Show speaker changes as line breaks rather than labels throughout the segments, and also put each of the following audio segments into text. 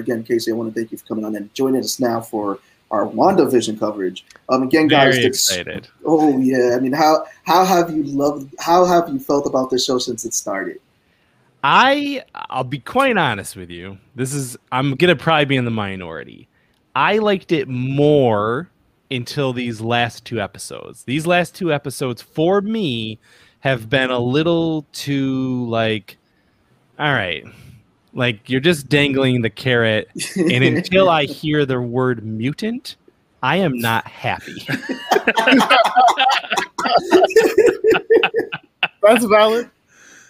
Again, Casey, I want to thank you for coming on and joining us now for our WandaVision coverage. Um, again, guys,
excited.
Oh yeah, I mean, how how have you loved? How have you felt about this show since it started?
I I'll be quite honest with you. This is I'm gonna probably be in the minority. I liked it more until these last two episodes. These last two episodes for me have been a little too like all right. Like you're just dangling the carrot and until I hear the word mutant, I am not happy.
That's valid.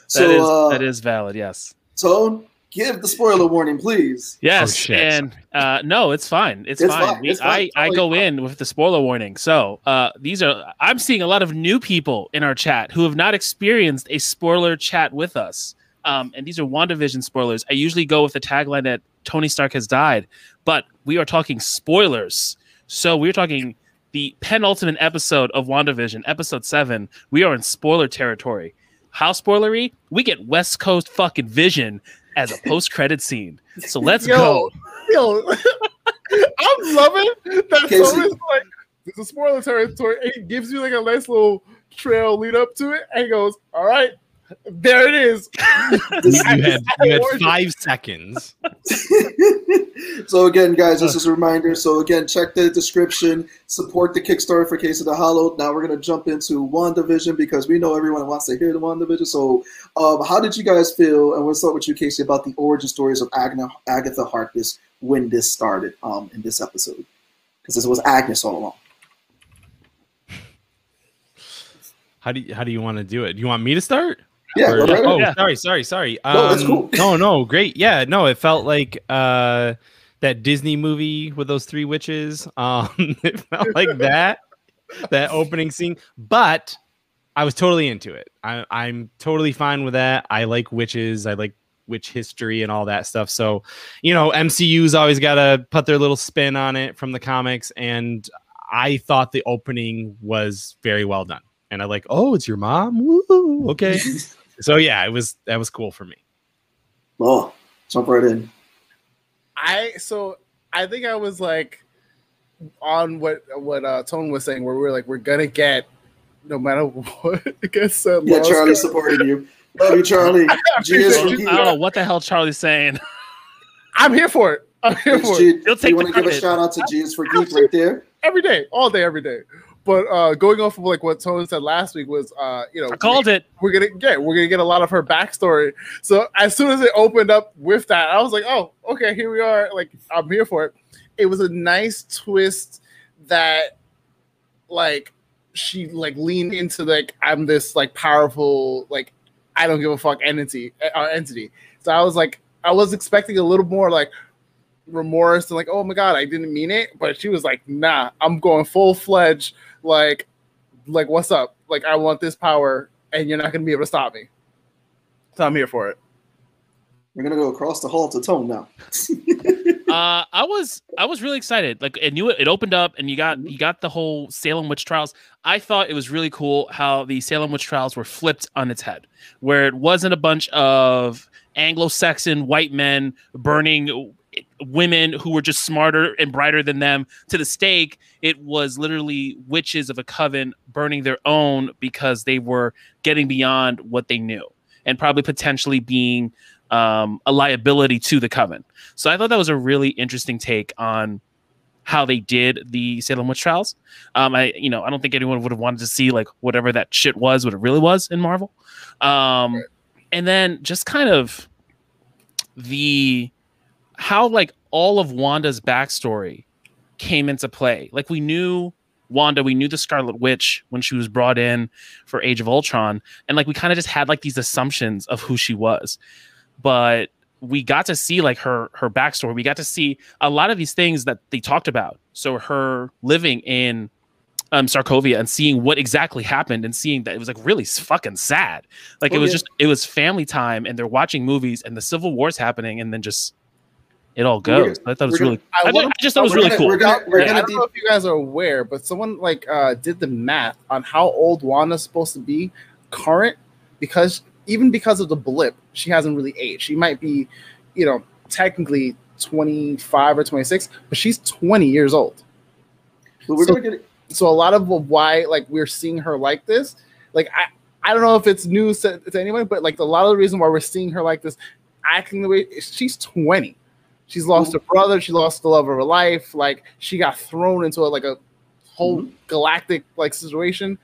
So
that is
uh,
that is valid. Yes.
Tone, give the spoiler warning, please.
Yes,
shit.
and uh, no, it's fine. It's,
It's
fine.
fine.
We-
It's fine.
I, I
Totally
go
fine.
in with the spoiler warning. So uh, these are I'm seeing a lot of new people in our chat who have not experienced a spoiler chat with us. Um, and these are WandaVision spoilers. I usually go with the tagline that Tony Stark has died, but we are talking spoilers. So we're talking the penultimate episode of WandaVision, episode seven. We are in spoiler territory. How spoilery? We get West Coast fucking vision as a post credit scene. So let's
Yo,
go.
Yo, I'm loving that
Casey.
Tone is like this is spoiler territory. It gives you like a nice little trail lead up to it, and he goes, "All right, there it is."
you had you had five seconds.
so again, guys, this is a reminder. So again, check the description. Support the Kickstarter for Case of the Hollow. Now we're gonna jump into WandaVision because we know everyone wants to hear the WandaVision. So, um, how did you guys feel? And what's up with you, Casey, about the origin stories of Agna, Agatha Harkness when this started um, in this episode, because this was Agnes all along.
How do you, how do you want to do it? Do you want me to start?
Yeah,
Or-
right
oh,
ahead.
sorry, sorry, sorry.
No, that's
Um,
cool.
No, no, great. Yeah, no, it felt like uh, that Disney movie with those three witches. Um, it felt like that, that opening scene. But I was totally into it. I, I'm totally fine with that. I like witches. I like witch history and all that stuff. So, you know, MCU's always got to put their little spin on it from the comics. And I thought the opening was very well done. And I like, oh, it's your mom. Woo, okay. so yeah, it was that was cool for me.
Oh, jump right in.
I so I think I was like on what what uh Tone was saying, where we are like, we're gonna get no matter what. I guess uh,
Yeah,
Lost
Charlie
Guy-
supporting you. Love you, Charlie. GS
appreciate.
I don't know what the hell Charlie's saying.
I'm here for it. I'm here
Thanks,
for it
G.
He'll take
you want to give a shout out to GS for Geek right there?
every day, all day, every day. But uh going off of like what Tone said last week was uh you know
I called it.
we're gonna get we're gonna get a lot of her backstory. So as soon as it opened up with that, I was like, oh, okay, here we are. Like I'm here for it. It was a nice twist that like she like leaned into like I'm this like powerful like I don't give a fuck entity uh, entity. So I was like I was expecting a little more like remorse and like oh my god I didn't mean it, but she was like nah I'm going full fledged like like what's up like I want this power and you're not gonna be able to stop me. So I'm here for it.
We're gonna go across the hall to Tone now.
uh, I was I was really excited. Like I knew it, it opened up and you got you got the whole Salem witch trials. I thought it was really cool how the Salem witch trials were flipped on its head, where it wasn't a bunch of Anglo-Saxon white men burning women who were just smarter and brighter than them to the stake. It was literally witches of a coven burning their own because they were getting beyond what they knew and probably potentially being um, a liability to the coven. So I thought that was a really interesting take on how they did the Salem witch trials. Um, I, you know, I don't think anyone would have wanted to see like whatever that shit was, what it really was in Marvel. Um, and then just kind of the how like all of Wanda's backstory came into play. Like we knew Wanda, we knew the Scarlet Witch when she was brought in for Age of Ultron, and like we kind of just had like these assumptions of who she was, but we got to see like her her backstory. We got to see a lot of these things that they talked about. So her living in um Sokovia and seeing what exactly happened and seeing that it was like really fucking sad. Like
Oh,
it was
yeah.
just it was family time and they're watching movies and the civil war's happening and then just it all goes. I thought it was
we're
really
I
I,
wanna-
I just thought it was really
gonna-
cool.
we're gonna- we're
I
gonna
don't
deep-
know if you guys are aware, but someone like uh, did the math on how old Wanda's supposed to be current because even because of the blip, she hasn't really aged. She might be, you know, technically 25 or 26, but she's 20 years old.
But we're
So-
gonna get
So a lot of why like we're seeing her like this, like I I don't know if it's news to, to anyone, but like a lot of the reason why we're seeing her like this, acting the way she's 20. She's lost her brother. She lost the love of her life. Like she got thrown into a, like a whole galactic like situation.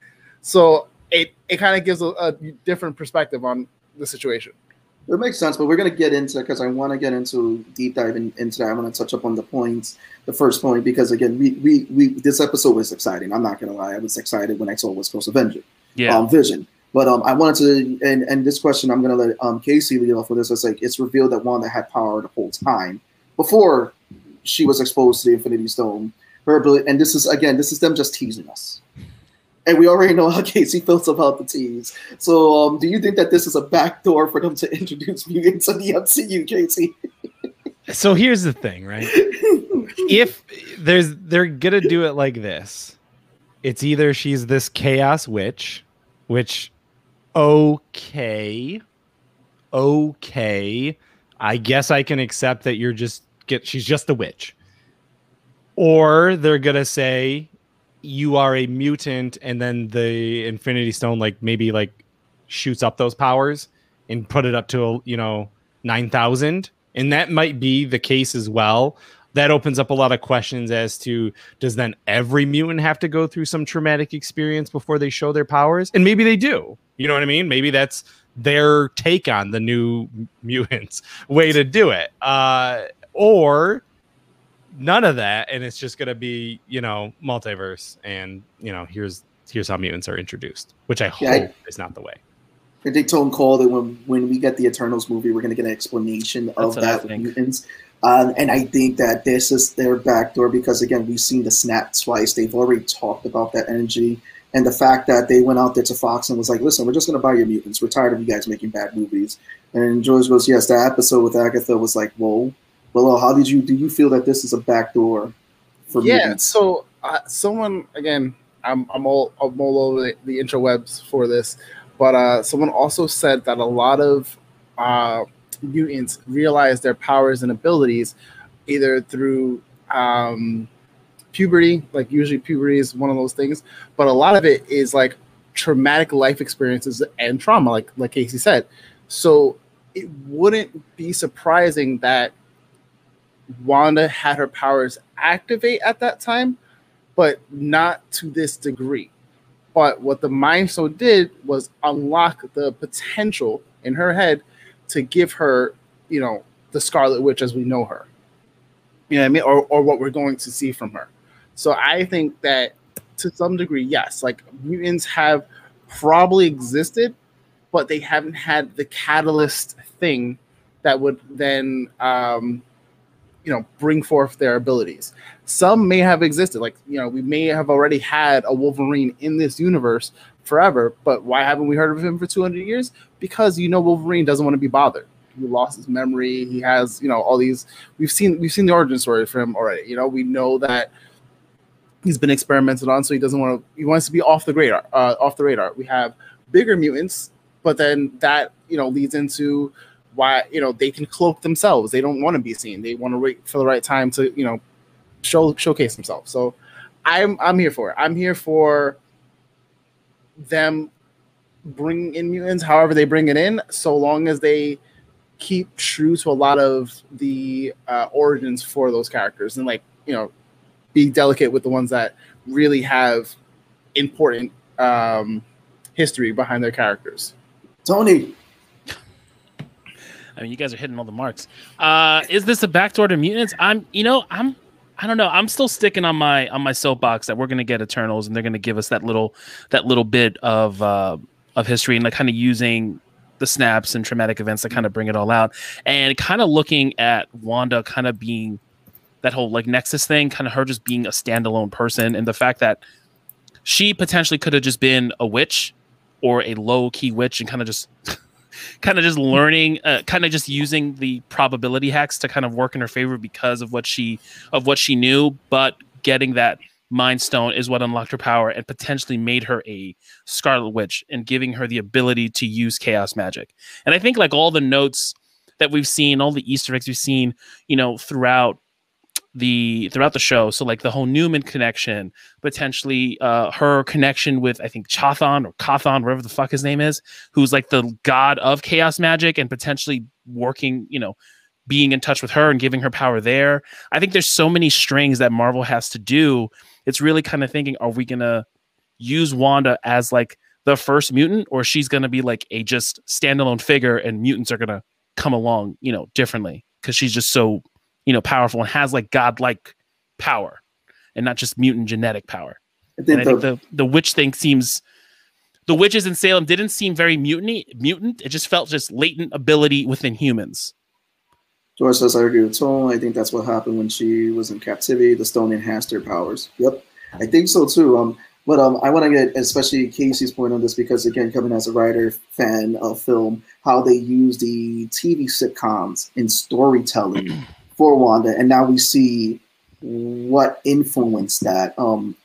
So it it kind of gives a, a different perspective on the situation.
It makes sense, but we're going to get into because I want to get into deep dive in, into that. I want to touch up on the points, the first point, because again, we we, we this episode was exciting. I'm not going to lie, I was excited when I saw West Coast Avenger,
Yeah.
um, Vision. But um, I wanted to, and and this question, I'm going to let um Casey lead off with this. It's like it's revealed that Wanda had power the whole time before she was exposed to the Infinity Stone. Her ability, and this is again, this is them just teasing us. And we already know how Casey feels about the tease. So, um, do you think that this is a backdoor for them to introduce mutants in the MCU, Casey?
So here's the thing, right? if there's they're gonna do it like this, it's either she's this chaos witch, which okay, okay, I guess I can accept that you're just get she's just a witch. Or they're gonna say you are a mutant, and then the Infinity Stone like maybe like shoots up those powers and put it up to you know nine thousand, and that might be the case as well. That opens up a lot of questions as to does then every mutant have to go through some traumatic experience before they show their powers? And maybe they do. You know what I mean? Maybe that's their take on the new mutants way to do it. Uh, or none of that, and it's just gonna be you know multiverse, and you know here's here's how mutants are introduced, which I
Yeah, I-
hope is not the way.
I think Tone called it when when we get the Eternals movie, we're going to get an explanation of
That's what I
that with mutants. Um, and I think that this is their backdoor because again, we've seen the snap twice. They've already talked about that energy and the fact that they went out there to Fox and was like, "Listen, we're just going to buy your mutants. We're tired of you guys making bad movies." And George goes, "Yes." That episode with Agatha was like, "Whoa." Well, how did you do? You feel that this is a backdoor for
yeah
mutants?
so uh, someone again i'm, I'm all i'm all over the, the interwebs for this but uh, someone also said that a lot of uh, mutants realize their powers and abilities either through um, puberty like usually puberty is one of those things but a lot of it is like traumatic life experiences and trauma like like casey said so it wouldn't be surprising that Wanda had her powers activate at that time, but not to this degree. But what the Mind Stone did was unlock the potential in her head to give her, you know, the Scarlet Witch as we know her. You know what I mean? Or, or what we're going to see from her. So I think that to some degree, yes, like mutants have probably existed, but they haven't had the catalyst thing that would then um, you know bring forth their abilities. Some may have existed like you know we may have already had a wolverine in this universe forever but why haven't we heard of him for 200 years? Because you know wolverine doesn't want to be bothered. He lost his memory he has you know all these we've seen we've seen the origin story for him already you know? We know that he's been experimented on so he doesn't want to he wants to be off the radar uh, off the radar. We have bigger mutants but then that you know leads into why you know they can cloak themselves. They don't want to be seen. They want to wait for the right time to you know show showcase themselves. So i'm i'm here for it. I'm here for them bringing in mutants however they bring it in so long as they keep true to a lot of the uh, origins for those characters and like you know be delicate with the ones that really have important um, history behind their characters.
Tony,
I mean, you guys are hitting all the marks. Uh, is this a backdoor to mutants? I'm, you know, I'm, I don't know. I'm still sticking on my on my soapbox that we're gonna get Eternals and they're gonna give us that little that little bit of uh, of history and like kind of using the snaps and traumatic events to kind of bring it all out and kind of looking at Wanda kind of being that whole like Nexus thing, kind of her just being a standalone person and the fact that she potentially could have just been a witch or a low key witch and kind of just kind of just learning uh, kind of just using the probability hacks to kind of work in her favor because of what she of what she knew but getting that mind stone is what unlocked her power and potentially made her a scarlet witch and giving her the ability to use chaos magic. And i think like all the notes that we've seen, all the Easter eggs we've seen, you know, throughout the throughout the show. So like the whole Newman connection, potentially uh her connection with I think Chthon or Kathon, whatever the fuck his name is, who's like the god of chaos magic and potentially working, you know, being in touch with her and giving her power there. I think there's so many strings that Marvel has to do. It's really kind of thinking, are we gonna use Wanda as like the first mutant, or she's gonna be like a just standalone figure and mutants are gonna come along, you know, differently because she's just so you know, powerful and has like godlike power and not just mutant genetic power. I think, and I the, think the, the witch thing seems the witches in Salem didn't seem very mutiny mutant. It just felt just latent ability within humans.
George says I agree with Tone. I think that's what happened when she was in captivity. The stone enhanced her powers. Yep. I think so too. Um but um, I want to get especially Casey's point on this because again, coming as a writer fan of film, how they use the TV sitcoms in storytelling for Wanda, and now we see what influenced that um,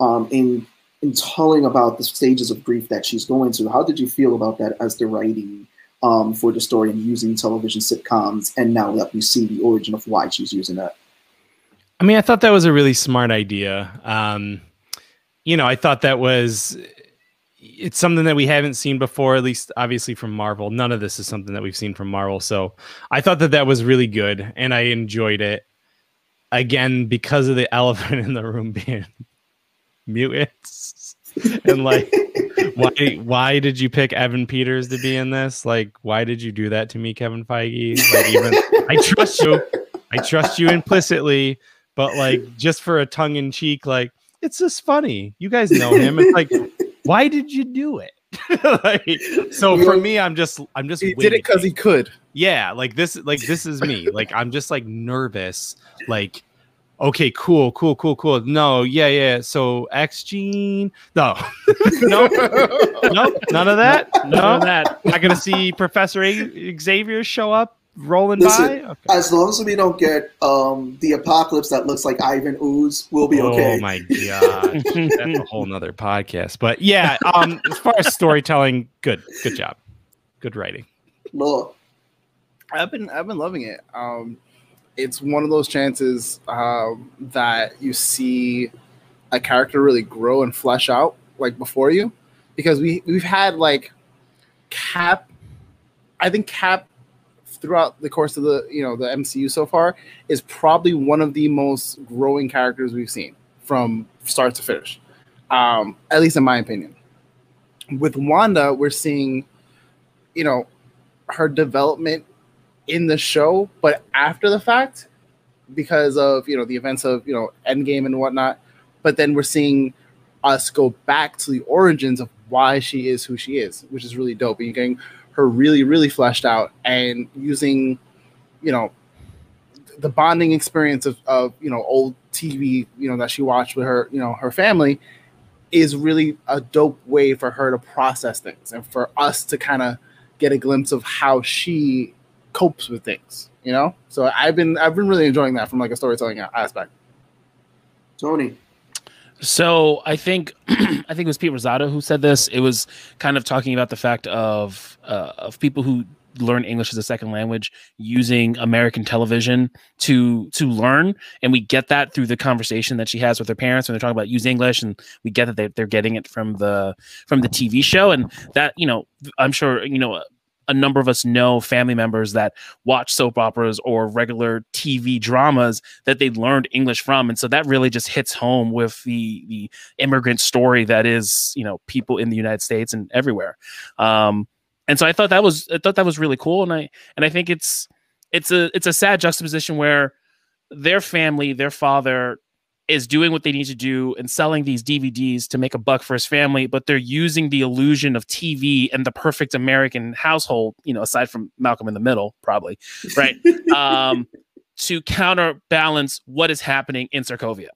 um, in in telling about the stages of grief that she's going through. How did you feel about that as the writing um, for the story and using television sitcoms, and now that we see the origin of why she's using that?
I mean, I thought that was a really smart idea. Um, you know, I thought that was it's something that we haven't seen before, at least obviously from Marvel. None of this is something that we've seen from Marvel. So I thought that that was really good and I enjoyed it. Again, because of the elephant in the room being mutants. and like why why did you pick Evan Peters to be in this? Like why did you do that to me, Kevin Feige? Like even I trust you. I trust you implicitly, but like just for a tongue in cheek like it's just funny. You guys know him. It's like why did you do it? like, so for me, I'm just I'm just
he did it because he could.
Yeah, like this, like this is me. Like I'm just like nervous. Like, okay, cool, cool, cool, cool. No, yeah, yeah. So X gene, no, no, no, none of that. No, none of that. Not gonna see Professor Xavier show up rolling Listen, by?
Okay. As long as we don't get um, the apocalypse that looks like Ivan Ooze, we'll be okay.
Oh my god, that's a whole nother podcast. But yeah, um, as far as storytelling, good, good job, good writing.
Law.
I've been I've been loving it. Um, it's one of those chances um, that you see a character really grow and flesh out like before you, because we we've had like Cap. I think Cap throughout the course of the you know the MCU so far is probably one of the most growing characters we've seen from start to finish, um, at least in my opinion. With Wanda, we're seeing, you know, her development in the show, but after the fact, because of you know the events of you know Endgame and whatnot. But then we're seeing us go back to the origins of why she is who she is, which is really dope. And you're getting her really, really fleshed out and using, you know, the bonding experience of, of you know old TV, you know that she watched with her, you know, her family, is really a dope way for her to process things and for us to kind of get a glimpse of how she copes with things. You know, so I've been I've been really enjoying that from like a storytelling aspect.
Tony.
So I think I think it was Pete Rosado who said this. It was kind of talking about the fact of uh, of people who learn English as a second language using American television to to learn, and we get that through the conversation that she has with her parents when they're talking about use English, and we get that they, they're getting it from the from the TV show, and that you know I'm sure you know a number of us know family members that watch soap operas or regular TV dramas that they learned English from, and so that really just hits home with the the immigrant story that is you know people in the United States and everywhere. Um, and so I thought that was I thought that was really cool, and I and I think it's it's a it's a sad juxtaposition where their family, their father is doing what they need to do and selling these DVDs to make a buck for his family, but they're using the illusion of TV and the perfect American household, you know, aside from Malcolm in the Middle, probably, right? um, to counterbalance what is happening in Sokovia.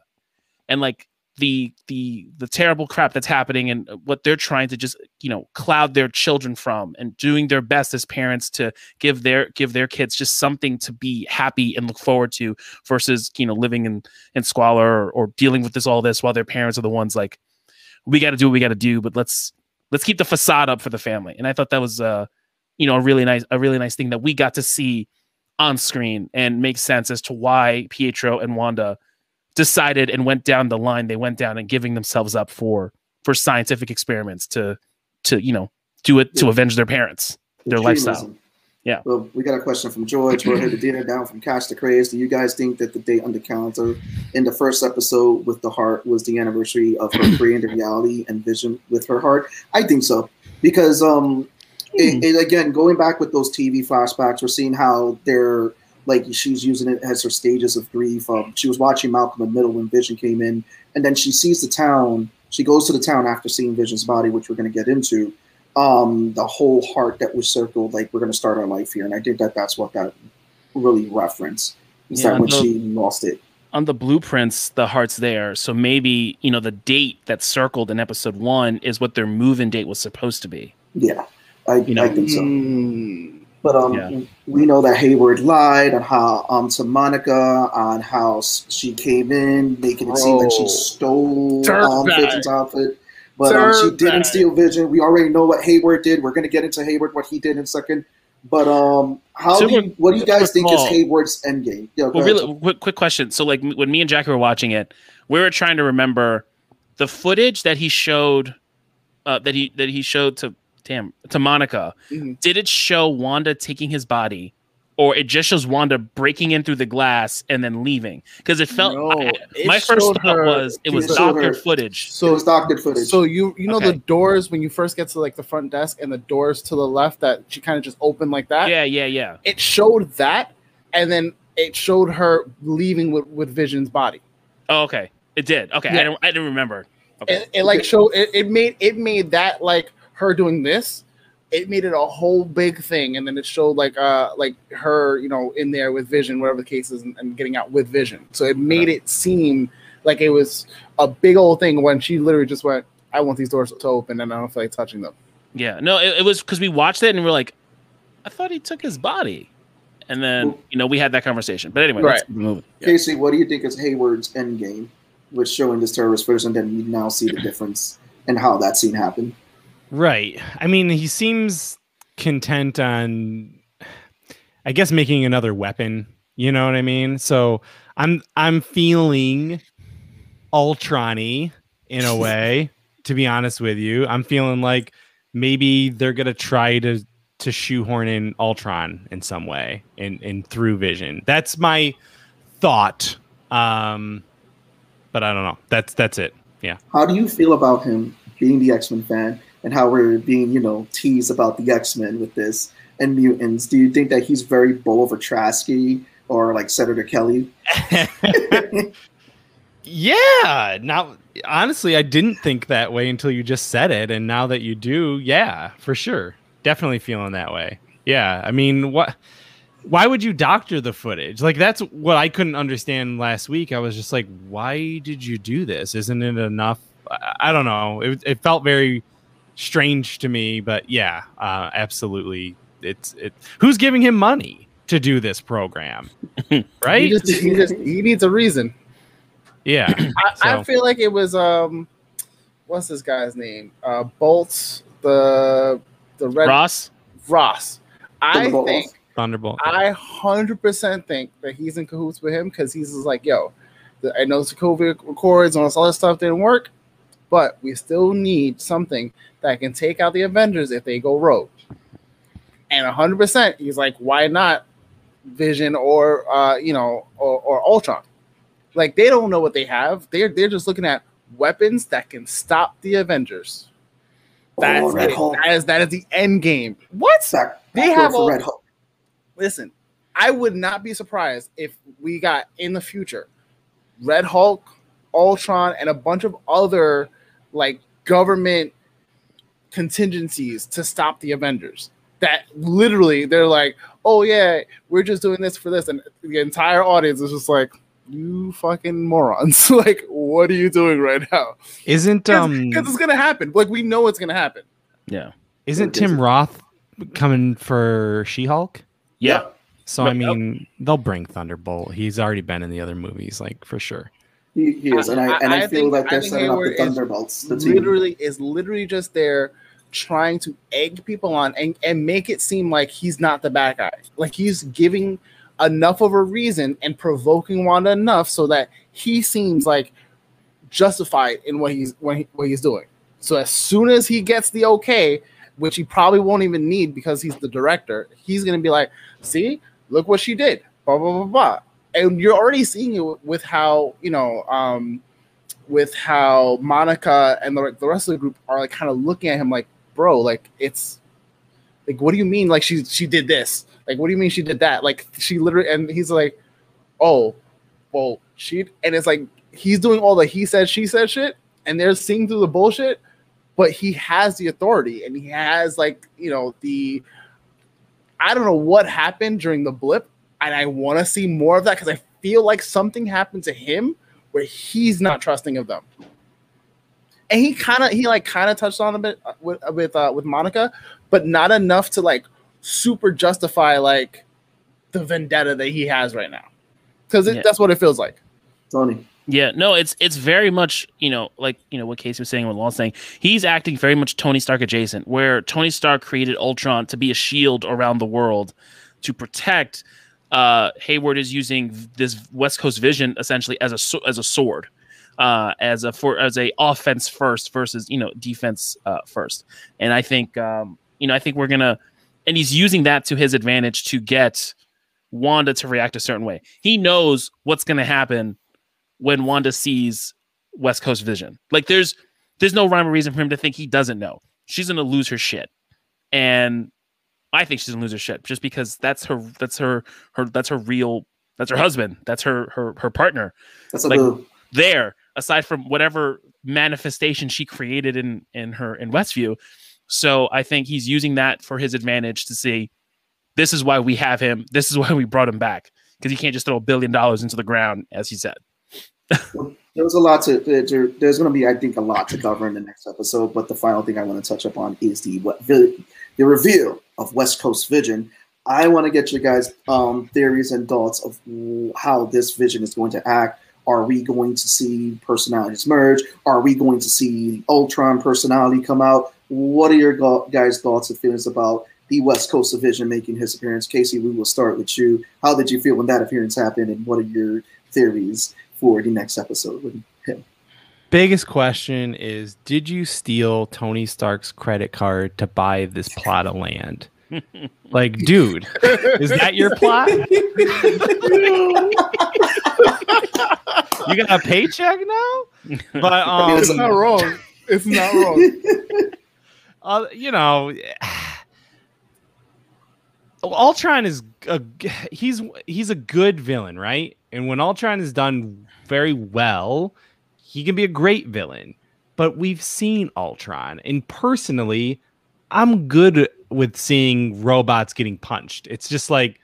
And like the the the terrible crap that's happening and what they're trying to just you know cloud their children from and doing their best as parents to give their give their kids just something to be happy and look forward to versus you know living in in squalor or, or dealing with this all this while their parents are the ones like we got to do what we got to do but let's let's keep the facade up for the family. And i thought that was uh you know a really nice a really nice thing that we got to see on screen and make sense as to why Pietro and Wanda decided and went down the line they went down and giving themselves up for for scientific experiments to to you know do it to avenge their parents their lifestyle. Yeah.
Well, we got a question from George. We're here to dinner down from Cash to Craze. Do you guys think that the date on the calendar in the first episode with the heart was the anniversary of her creating the reality and vision with her heart? I think so because um, it, it, again going back with those TV flashbacks, we're seeing how they're like she's using it as her stages of grief. Um, she was watching Malcolm in the Middle when Vision came in, and then she sees the town. She goes to the town after seeing Vision's body, which we're going to get into um the whole heart that was circled like we're going to start our life here and i think that that's what that really reference is
Yeah,
that when
the-
she lost it
on the blueprints the heart's there so maybe you know the date that's circled in episode one is what their move-in date was supposed to be
yeah i,
You know,
I think so
Mm.
But um
Yeah.
we know that hayward lied on how um to monica on how she came in making it seem like she stole um vision's outfit. But um, she didn't steal vision. We already know what hayward did. We're going to get into hayward what he did in a second. But um how do you, what do you guys think is hayward's endgame? Yeah,
well really quick, quick question. So like when me and jackie were watching it we were trying to remember the footage that he showed uh, that he that he showed to damn to monica
Mhm.
did it show wanda taking his body or it just shows wanda breaking in through the glass and then leaving? Because it felt
No,
I-
it
my first
showed
thought
her-
was it was
it
doctored footage.
It
So
was doctored footage.
So you you know the doors when you first get to like the front desk and the doors to the left that she kind of just opened like that.
yeah yeah yeah.
It showed that, and then it showed her leaving with, with Vision's body.
oh, okay. It did. Okay
Yeah.
i don't i didn't remember. Okay.
It, it like showed it, it made it made that like her doing this. It made it a whole big thing, and then it showed like uh like her you know in there with Vision, whatever the case is, and, and getting out with Vision. So it made it seem like it was a big old thing when she literally just went, "I want these doors to open, and I don't feel like touching them."
Yeah, no, it, it was because we watched it and we are like, I thought he took his body, and then you know we had that conversation. But anyway, let's
Right.
keep. Yeah.
Casey, what do you think is Hayward's end game with showing this terrorist first, and then we now see the difference and how that scene happened?
Right. I mean, he seems content on I guess making another weapon, you know what I mean? So I'm I'm feeling Ultron-y in a way, to be honest with you. I'm feeling like maybe they're gonna try to to shoehorn in Ultron in some way in in through vision. That's my thought. Um but I don't know. That's that's it. Yeah.
How do you feel about him being the X Men fan and how we're being, you know, teased about the X Men with this and mutants? Do you think that he's very Bo Trasky or like Senator Kelly?
yeah. Now, honestly, I didn't think that way until you just said it, and now that you do, yeah, for sure, definitely feeling that way. Yeah, I mean, what? Why would you doctor the footage? Like that's what I couldn't understand last week. I was just like, why did you do this? Isn't it enough? I, I don't know. It, it felt very strange to me, but yeah, uh, absolutely. It's it. Who's giving him money to do this program? right?
He just, he just he needs a reason.
yeah.
I, I feel like it was um, what's this guy's name? Uh, Bolts the the red
Ross,
Ross. I think
Thunderbolt.
I hundred percent think that he's in cahoots with him because he's just like, yo, I know the COVID records and all this other stuff didn't work, but we still need something that can take out the Avengers if they go rogue. And hundred percent, he's like, why not Vision or uh, you know, or, or Ultron? Like they don't know what they have. They're they're just looking at weapons that can stop the Avengers. That's
oh, Red
it.
Hulk.
That is that is the end game. What?
Back,
They have all-
Red Hulk.
listen, I would not be surprised if we got in the future Red Hulk, Ultron, and a bunch of other like government contingencies to stop the Avengers. That literally they're like, oh yeah, we're just doing this for this, and the entire audience is just like, you fucking morons! like, what are you doing right now?
Isn't
Because
um
it's gonna happen. Like we know it's gonna happen.
yeah,
isn't
Or is
Tim Roth coming for She-Hulk?
yeah.
So I
But-
mean, they'll bring Thunderbolt. He's already been in the other movies, like for sure.
He, he is, and I,
I-
and I,
I
feel
think-
like they're setting up the Thunderbolts. The team.
literally is literally just there trying to egg people on and, and make it seem like he's not the bad guy. Like he's giving enough of a reason and provoking Wanda enough so that he seems like justified in what he's what, he, what he's doing. So as soon as he gets the okay, which he probably won't even need because he's the director, he's gonna be like, "See, look what she did." Blah blah blah blah. And you're already seeing it with how you know, um, with how Monica and the, the rest of the group are like kind of looking at him like, "Bro, like it's like, what do you mean? Like she she did this? Like, what do you mean she did that? Like she literally?" And he's like, "Oh, well, she," and it's like he's doing all the he said she said shit, and they're seeing through the bullshit but he has the authority and he has like you know the I don't know what happened during the blip, and I want to see more of that because I feel like something happened to him where he's not trusting of them. And he kind of he like kind of touched on a bit uh, with with uh, with Monica, but not enough to like super justify like the vendetta that he has right now, because
Yeah.
that's what it feels like.
Tony.
Yeah, no, it's it's very much you know like you know what Casey was saying, what Law's saying. He's acting very much Tony Stark adjacent, where Tony Stark created Ultron to be a shield around the world to protect. Uh, Hayward is using this West Coast Vision essentially as a as a sword, uh, as a for as a offense first versus you know defense uh, first. And I think um, you know I think we're gonna, and he's using that to his advantage to get Wanda to react a certain way. He knows what's gonna happen when Wanda sees West Coast Vision. Like there's there's no rhyme or reason for him to think he doesn't know. She's gonna lose her shit. And I think she's gonna lose her shit just because that's her that's her her that's her real that's her husband. That's her her her partner.
That's
Like-
boo.
There, aside from whatever manifestation she created in in her in Westview. So I think he's using that for his advantage to see this is why we have him. This is why we brought him back. Because he can't just throw a billion dollars into the ground, as he said.
There was a lot to. There, there's going to be, I think, a lot to cover in the next episode. But the final thing I want to touch upon is the what the reveal of West Coast Vision. I want to get your guys' um, theories and thoughts of how this vision is going to act. Are we going to see personalities merge? Are we going to see Ultron personality come out? What are your guys' thoughts and feelings about the West Coast Vision making his appearance? Casey, we will start with you. How did you feel when that appearance happened, and what are your theories for the next episode?
Biggest question is Did you steal Tony Stark's credit card to buy this plot of land? Like, dude, is that your plot? You got a paycheck now? But um,
it's not wrong. It's not wrong.
uh, you know, Ultron is a he's he's a good villain, right? And when Ultron is done very well, he can be a great villain. But we've seen Ultron, and personally, I'm good with seeing robots getting punched. It's just like,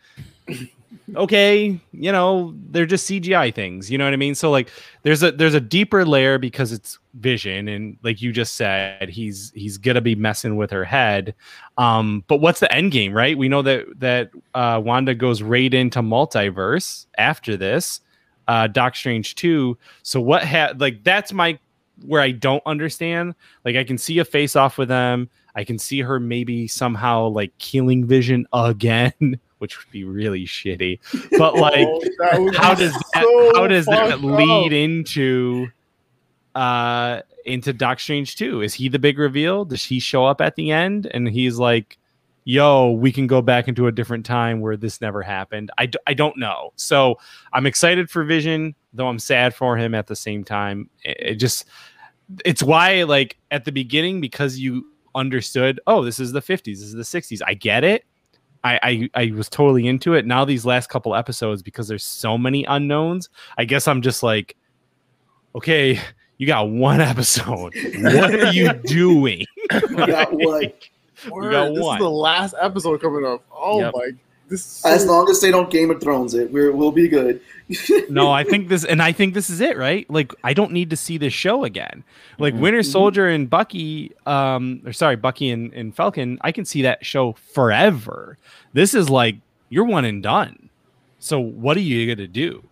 okay, you know, they're just CGI things. You know what I mean? So like, there's a there's a deeper layer because it's Vision, and like you just said, he's he's gonna be messing with her head. Um, but what's the end game, right? We know that that uh, Wanda goes right into multiverse after this, uh, Doc Strange two. So what had like that's my where I don't understand. Like I can see a face off with them. I can see her maybe somehow like killing Vision again, which would be really shitty. But like,
Oh,
how does that
so
how does that lead
up.
into uh into Doc Strange 2? Is he the big reveal? Does he show up at the end and he's like, "Yo, we can go back into a different time where this never happened." I, d- I don't know. So, I'm excited for Vision, though I'm sad for him at the same time. It, it just it's why like at the beginning because you understood, "Oh, this is the 50s, this is the 60s." I get it. I, I, I was totally into it. Now these last couple episodes, because there's so many unknowns, I guess I'm just like, okay, you got one episode. What are you doing?
Got one.
Word,
got
this
one.
is the last episode coming up. Oh
Yep.
my! This is
As long as they don't Game of Thrones it, we're, we'll be good.
no, I think this, and I think this is it, right? Like, I don't need to see this show again. Like,
Mhm.
Winter
Mhm.
Soldier and Bucky, um, or sorry, Bucky and, and Falcon, I can see that show forever. This is like you're one and done. So, what are you gonna do?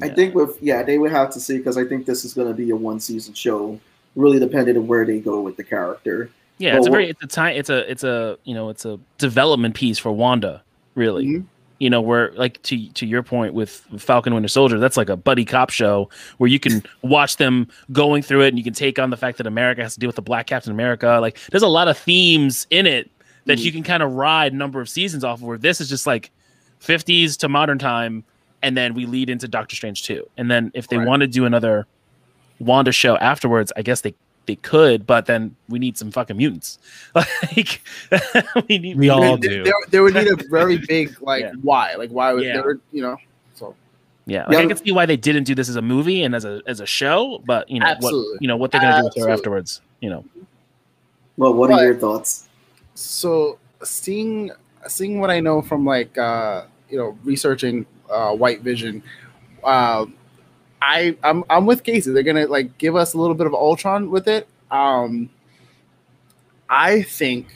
I
Yeah.
think with yeah, they would have to see because I think this is going to be a one season show, really dependent on where they go with the character.
Yeah, it's a very it's a time it's a it's a you know it's a development piece for Wanda, really.
Mhm.
You know, where like to to your point with Falcon Winter Soldier, that's like a buddy cop show where you can watch them going through it and you can take on the fact that America has to deal with the Black Captain America. Like there's a lot of themes in it that
Mhm.
you can kind of ride a number of seasons off of where this is just like 50s to modern time and then we lead into Doctor Strange 2. And then if they
Right.
want to do another Wanda show afterwards, I guess they they could, but then we need some fucking mutants. Like we need
We all
There-
do.
There, there would need a very big like
Yeah.
why, like why would
Yeah.
there, you know? So
Yeah, like
Yeah.
I can see why they didn't do this as a movie and as a as a show, but you know what
Absolutely.
you know what they're gonna do with her afterwards. You know,
Well, what are
But-
your thoughts?
so seeing seeing what I know from like uh, you know researching uh, White Vision, uh, I I'm I'm with Casey. They're gonna like give us a little bit of Ultron with it. Um, I think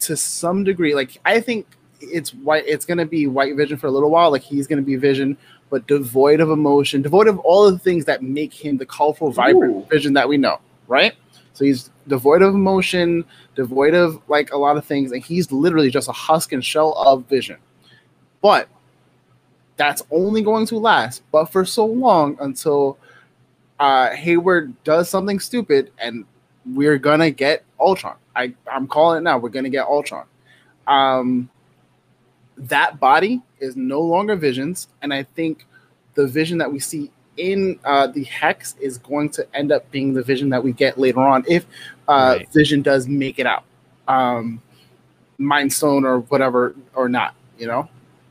to some degree, like I think it's white. It's gonna be White Vision for a little while. Like he's gonna be Vision, but devoid of emotion, devoid of all of the things that make him the colorful, vibrant
Ooh.
Vision that we know. Right. So he's devoid of emotion, devoid of like a lot of things, and he's literally just a husk and shell of Vision. But that's only going to last, but for so long until uh, Hayward does something stupid, and we're gonna get Ultron. I I'm calling it now. We're gonna get Ultron. Um, that body is no longer Vision's, and I think the Vision that we see in uh, the Hex is going to end up being the Vision that we get later on if uh,
Right.
Vision does make it out, um, Mind Stone or whatever or not. You know.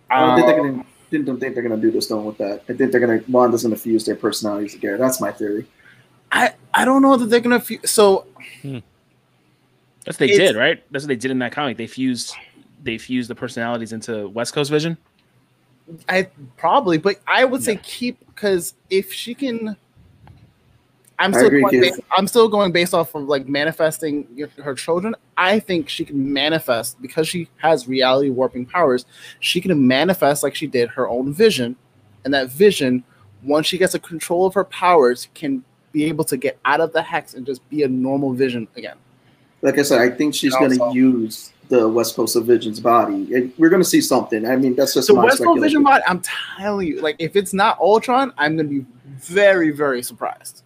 I don't think they're
Um,
gonna. Didn't think they're gonna do this though with that. I think they're gonna Wanda's gonna fuse their personalities together. That's my theory.
I I don't know that they're gonna. Fu- so hmm.
that's what they did, right? That's what they did in that comic. They fused they fused the personalities into West Coast Vision.
I probably, but I would say keep because if she can, I'm still going based, I'm still going based off of like manifesting your- her children. I think she can manifest because she has reality warping powers. She can manifest like she did her own vision, and that vision, once she gets a control of her powers, can be able to get out of the hex and just be a normal vision again.
Like I said, I think she's gonna use the West Coast of Vision's body. And we're gonna see something. I mean, that's just
So
my
West Coast. Vision bot, I'm telling you, like if it's not Ultron, I'm gonna be very, very surprised.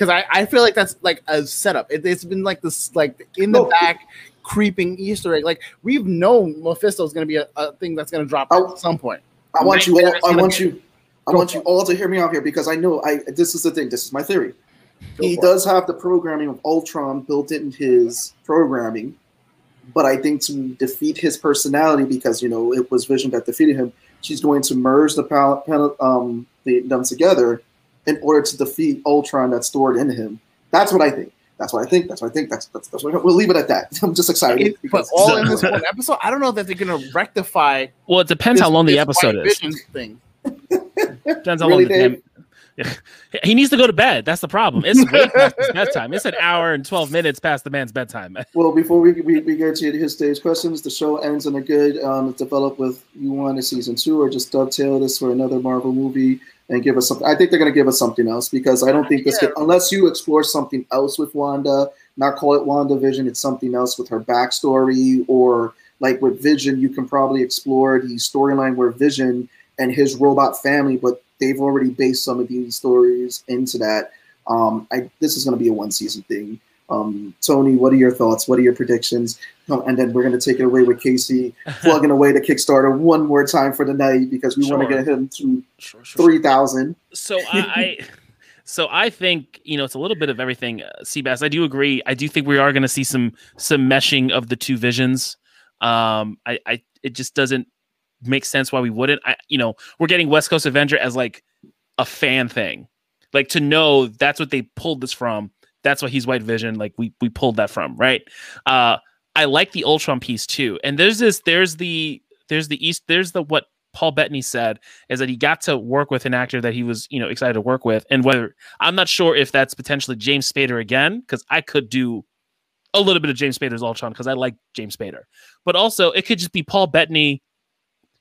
Because I, I feel like that's like a setup. It, has been like this like in the
No.
back creeping Easter egg. Like we've known Mephisto is gonna be a, a thing that's gonna drop
Oh.
at some point.
I want you all. I
gonna
want you. I want you all to hear me out here because I know I. This is the thing. This is my theory.
Go
he
for it.
does have the programming of Ultron built in his programming, but I think to defeat his personality, because you know it was Vision that defeated him, she's going to merge the pal- pal- um the, them together in order to defeat Ultron that's stored in him. That's what I think. That's what I think. That's what I think. That's that's, that's what, we'll leave it at that. I'm just excited.
It- but
because-
all in this one episode, I don't know that they're gonna rectify.
Well, it depends how long the episode is.
Thing.
Depends how
Really,
long the damn- He needs to go to bed. That's the problem. It's way past his bedtime. It's an hour and twelve minutes past the man's bedtime.
Well, before we, we, we get to his stage questions, the show ends on a good um, develop with you want a season two or just dovetail this for another Marvel movie and give us something. I think they're going to give us something else because I don't think this
Yeah.
could, unless you explore something else with Wanda, not call it WandaVision, it's something else with her backstory or like with Vision, you can probably explore the storyline where Vision and his robot family, but they've already based some of these stories into that. Um, I, this is going to be a one season thing. Um, Tony, what are your thoughts? What are your predictions? Um, and then we're going to take it away with Casey, plugging away the Kickstarter one more time for the night because we want to get him to
Sure, sure,
three thousand.
so I, I so I think you know it's a little bit of everything. Uh, Seabass, I do agree. I do think we are going to see some some meshing of the two visions. Um, I, I it just doesn't make sense why we wouldn't. I, you know, we're getting West Coast Avenger as like a fan thing, like to know that's what they pulled this from. That's why he's White Vision. Like we we pulled that from, right? Uh, I like the Ultron piece too. And there's this, there's the, there's the East, there's the what Paul Bettany said is that he got to work with an actor that he was, you know, excited to work with. And whether I'm not sure if that's potentially James Spader again, because I could do a little bit of James Spader's Ultron because I like James Spader, but also it could just be Paul Bettany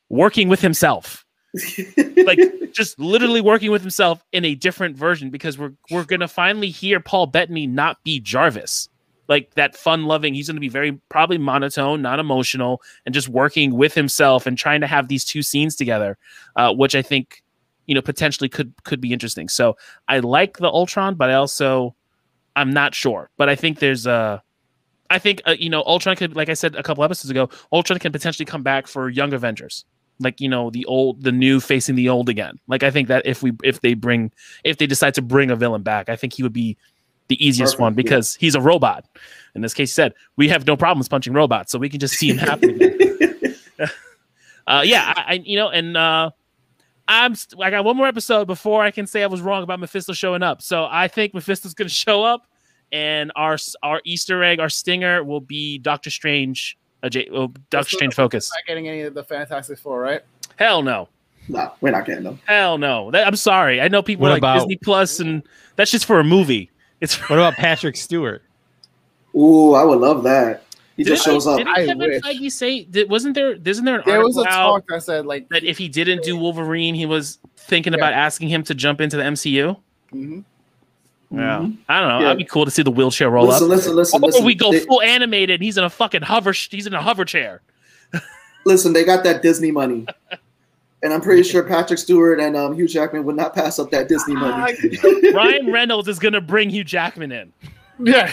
working with himself, like just literally working with himself in a different version because we're we're gonna finally hear Paul Bettany not be Jarvis. like that fun loving. He's to be very probably monotone, not emotional, and just working with himself and trying to have these two scenes together, uh, which I think you know potentially could could be interesting. So I like the Ultron, but I also I'm not sure. But I think there's a I think uh, you know Ultron could, like I said a couple episodes ago, Ultron can potentially come back for Young Avengers, like you know the old, the new facing the old again. Like I think that if we if they bring if they decide to bring a villain back, I think he would be the easiest
Perfect,
one
yeah.
because he's a robot. In this case, he said we have no problems punching robots, so we can just see him happen. uh, yeah, I, I you know, and uh, I'm st- I got one more episode before I can say I was wrong about Mephisto showing up. So I think Mephisto's going to show up, and our our Easter egg, our stinger, will be Doctor Strange. J- well, Doctor
So-
Strange focus.
Not getting any of the Fantastic Four, right?
Hell no.
no, we're not getting them.
Hell no. That, I'm sorry. I know people
What
like
about-
Disney Plus, and that's just for a movie. It's for,
What about Patrick Stewart?
Ooh, I would love that. He just
Didn't-
shows up.
Didn't
I
Kevin
wish.
Feige say? Did, wasn't there? Isn't there an
There was a talk that said like,
that if he didn't do Wolverine, he was thinking
Yeah.
about asking him to jump into the MCU?
mhm.
Yeah,
Mhm.
I don't know.
Yeah.
That'd be cool to see the wheelchair roll
Listen,
up.
listen, listen,
or
listen.
we go
They-
full animated. And he's in a fucking hover. He's in a hover chair.
listen, they got that Disney money. And I'm pretty sure Patrick Stewart and um, Hugh Jackman would not pass up that Disney money.
Ryan Reynolds is gonna bring Hugh Jackman in.
Yeah,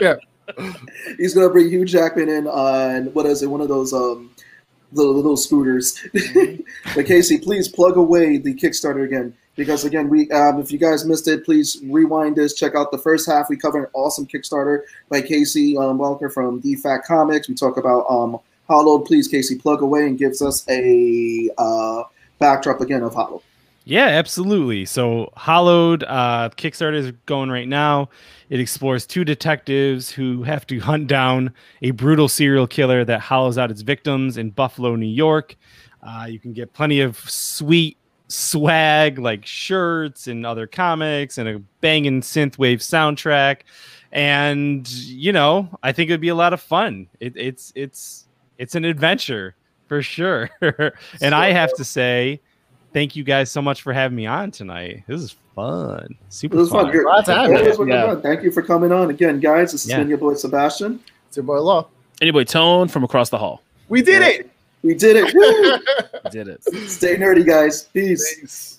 yeah,
He's gonna bring Hugh Jackman in on what is it? One of those um, little little scooters. but Casey, please plug away the Kickstarter again because again, we um, if you guys missed it, please rewind this. Check out the first half. We cover an awesome Kickstarter by Casey um, Walker from DFAT Comics. We talk about um, Hollowed. Please, Casey, plug away and gives us a uh, backdrop again of Hollowed.
Yeah, absolutely. So, Hollowed uh, Kickstarter is going right now. It explores two detectives who have to hunt down a brutal serial killer that hollows out its victims in Buffalo, New York. Uh, you can get plenty of sweet swag like shirts and other comics and a banging synthwave soundtrack. And you know, I think it would be a lot of fun. It, it's it's it's an adventure for sure. and I have to say, thank you guys so much for having me on tonight. This is fun. Super
It was fun.
fun.
You're-
Glad to have you.
always looking
Yeah.
fun. Thank you for coming on again, guys. This has
Yeah.
been your boy Sebastian.
it's your boy Law.
Anyway, Tone from across the hall
We did it.
We did it.
Did it.
Stay nerdy, guys. Peace.
Thanks.